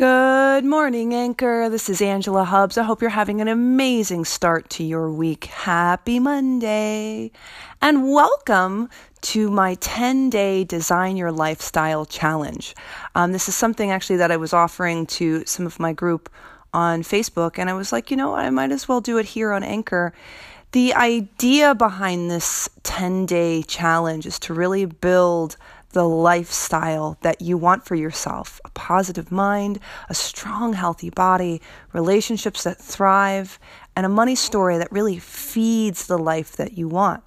Good morning, Anchor. This is Angela Hubbs. I hope you're having an amazing start to your week. Happy Monday. And welcome to my 10 day Design Your Lifestyle Challenge. Um, this is something actually that I was offering to some of my group on Facebook, and I was like, you know, I might as well do it here on Anchor. The idea behind this 10 day challenge is to really build the lifestyle that you want for yourself a positive mind, a strong, healthy body, relationships that thrive, and a money story that really feeds the life that you want.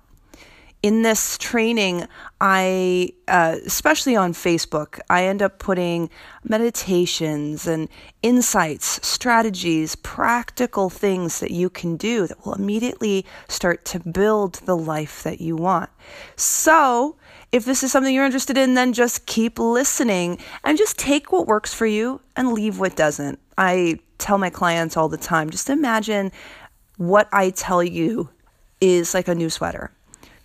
In this training, I, uh, especially on Facebook, I end up putting meditations and insights, strategies, practical things that you can do that will immediately start to build the life that you want. So, if this is something you're interested in, then just keep listening and just take what works for you and leave what doesn't. I tell my clients all the time just imagine what I tell you is like a new sweater.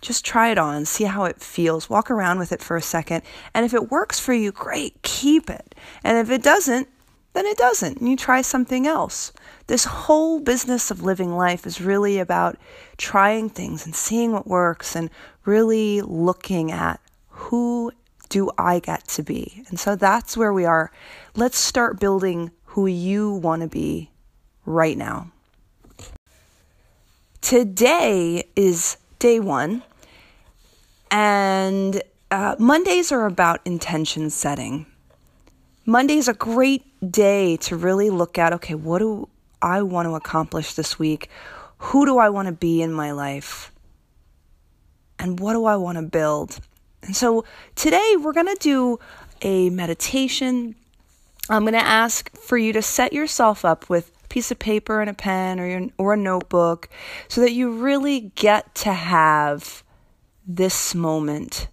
Just try it on, see how it feels, walk around with it for a second. And if it works for you, great, keep it. And if it doesn't, then it doesn't. And you try something else. This whole business of living life is really about trying things and seeing what works and really looking at who do I get to be? And so that's where we are. Let's start building who you want to be right now. Today is day one, and uh, Mondays are about intention setting. Monday's a great day to really look at okay, what do I want to accomplish this week? Who do I want to be in my life? And what do I want to build? And so today we're going to do a meditation. I'm going to ask for you to set yourself up with a piece of paper and a pen or your, or a notebook so that you really get to have this moment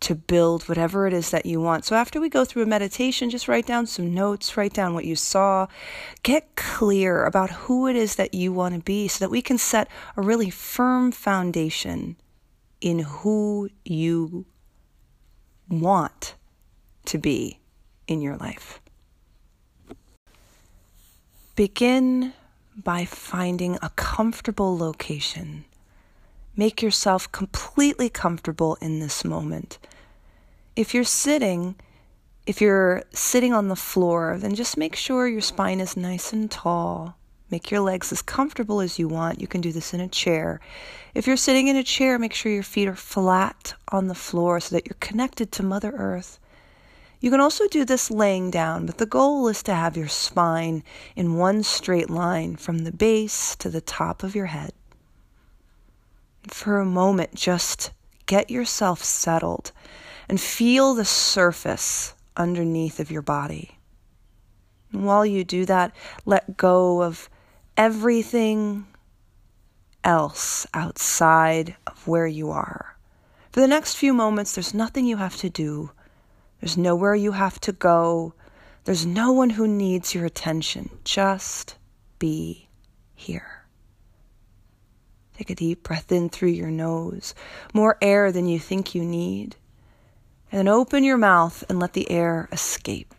to build whatever it is that you want. So after we go through a meditation, just write down some notes, write down what you saw, get clear about who it is that you want to be so that we can set a really firm foundation in who you want to be in your life. Begin by finding a comfortable location Make yourself completely comfortable in this moment. If you're sitting, if you're sitting on the floor, then just make sure your spine is nice and tall. Make your legs as comfortable as you want. You can do this in a chair. If you're sitting in a chair, make sure your feet are flat on the floor so that you're connected to Mother Earth. You can also do this laying down, but the goal is to have your spine in one straight line from the base to the top of your head for a moment, just get yourself settled and feel the surface underneath of your body. And while you do that, let go of everything else outside of where you are. For the next few moments, there's nothing you have to do. There's nowhere you have to go. There's no one who needs your attention. Just be here. Take a deep breath in through your nose, more air than you think you need. And then open your mouth and let the air escape.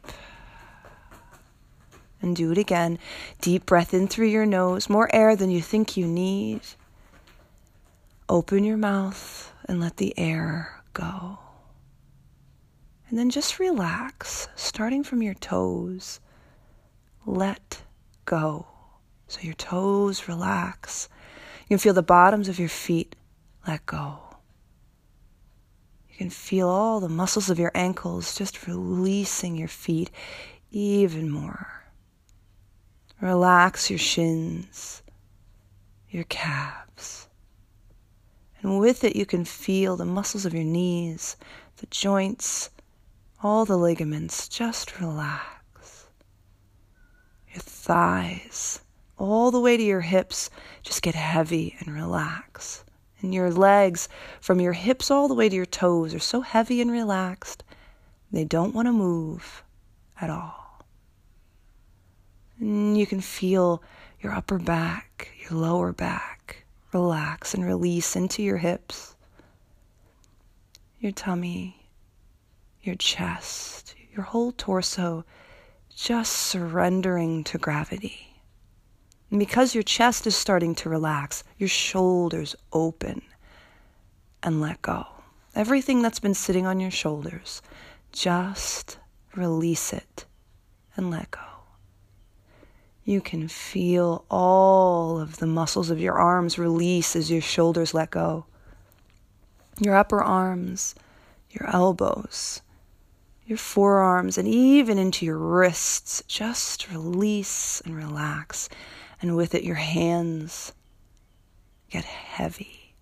And do it again. Deep breath in through your nose, more air than you think you need. Open your mouth and let the air go. And then just relax, starting from your toes. Let go. So your toes relax you can feel the bottoms of your feet let go. You can feel all the muscles of your ankles just releasing your feet even more. Relax your shins, your calves. And with it, you can feel the muscles of your knees, the joints, all the ligaments just relax. Your thighs all the way to your hips, just get heavy and relax. And your legs, from your hips all the way to your toes, are so heavy and relaxed, they don't want to move at all. And you can feel your upper back, your lower back relax and release into your hips, your tummy, your chest, your whole torso just surrendering to gravity. And because your chest is starting to relax, your shoulders open and let go. Everything that's been sitting on your shoulders, just release it and let go. You can feel all of the muscles of your arms release as your shoulders let go. Your upper arms, your elbows, your forearms, and even into your wrists. Just release and relax. And with it, your hands get heavy.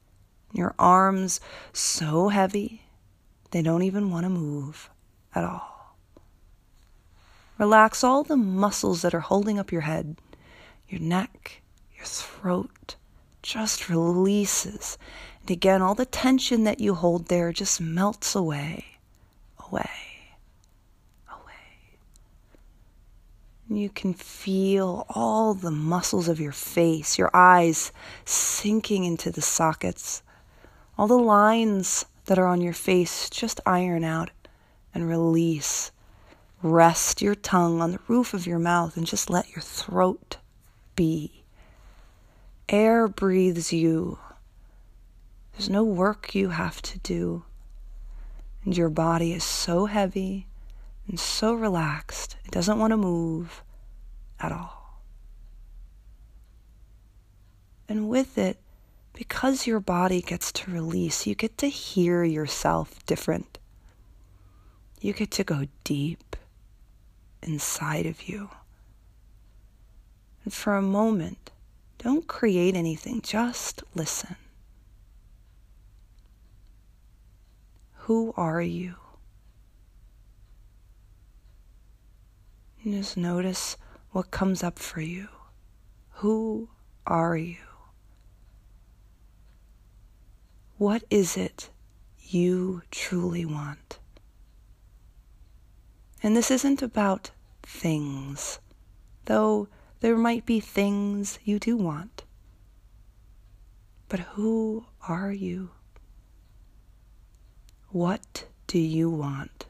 Your arms so heavy, they don't even want to move at all. Relax all the muscles that are holding up your head, your neck, your throat. Just releases. And again, all the tension that you hold there just melts away, away, away. And you can feel all the muscles of your face, your eyes sinking into the sockets. All the lines that are on your face just iron out and release Rest your tongue on the roof of your mouth and just let your throat be. Air breathes you. There's no work you have to do. And your body is so heavy and so relaxed, it doesn't want to move at all. And with it, because your body gets to release, you get to hear yourself different. You get to go deep inside of you. And for a moment, don't create anything, just listen. Who are you? Just notice what comes up for you. Who are you? What is it you truly want? And this isn't about things, though there might be things you do want. But who are you? What do you want?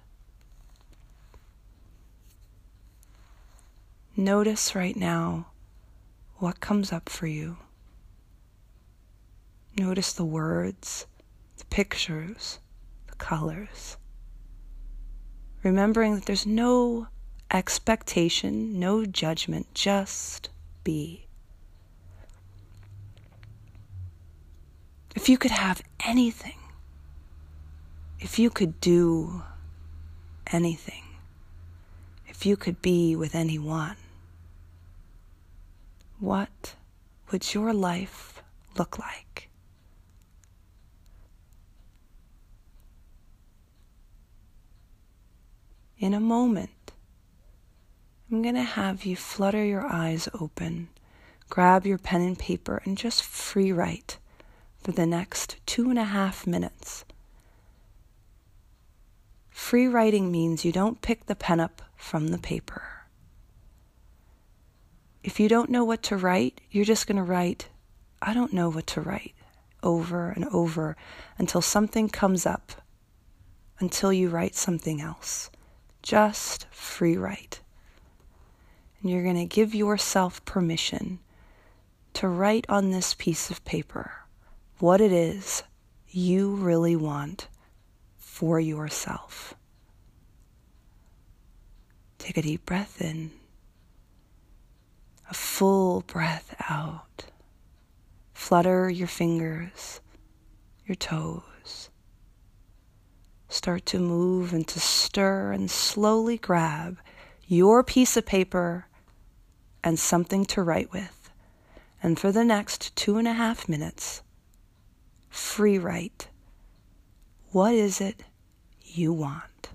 Notice right now what comes up for you. Notice the words, the pictures, the colors remembering that there's no expectation, no judgment, just be. If you could have anything, if you could do anything, if you could be with anyone, what would your life look like? in a moment, I'm going to have you flutter your eyes open, grab your pen and paper, and just free write for the next two and a half minutes. Free writing means you don't pick the pen up from the paper. If you don't know what to write, you're just going to write, I don't know what to write, over and over until something comes up, until you write something else just free write. And you're going to give yourself permission to write on this piece of paper what it is you really want for yourself. Take a deep breath in, full breath out. Flutter your fingers, your toes start to move and to stir and slowly grab your piece of paper and something to write with. And for the next two and a half minutes, free write. What is it you want?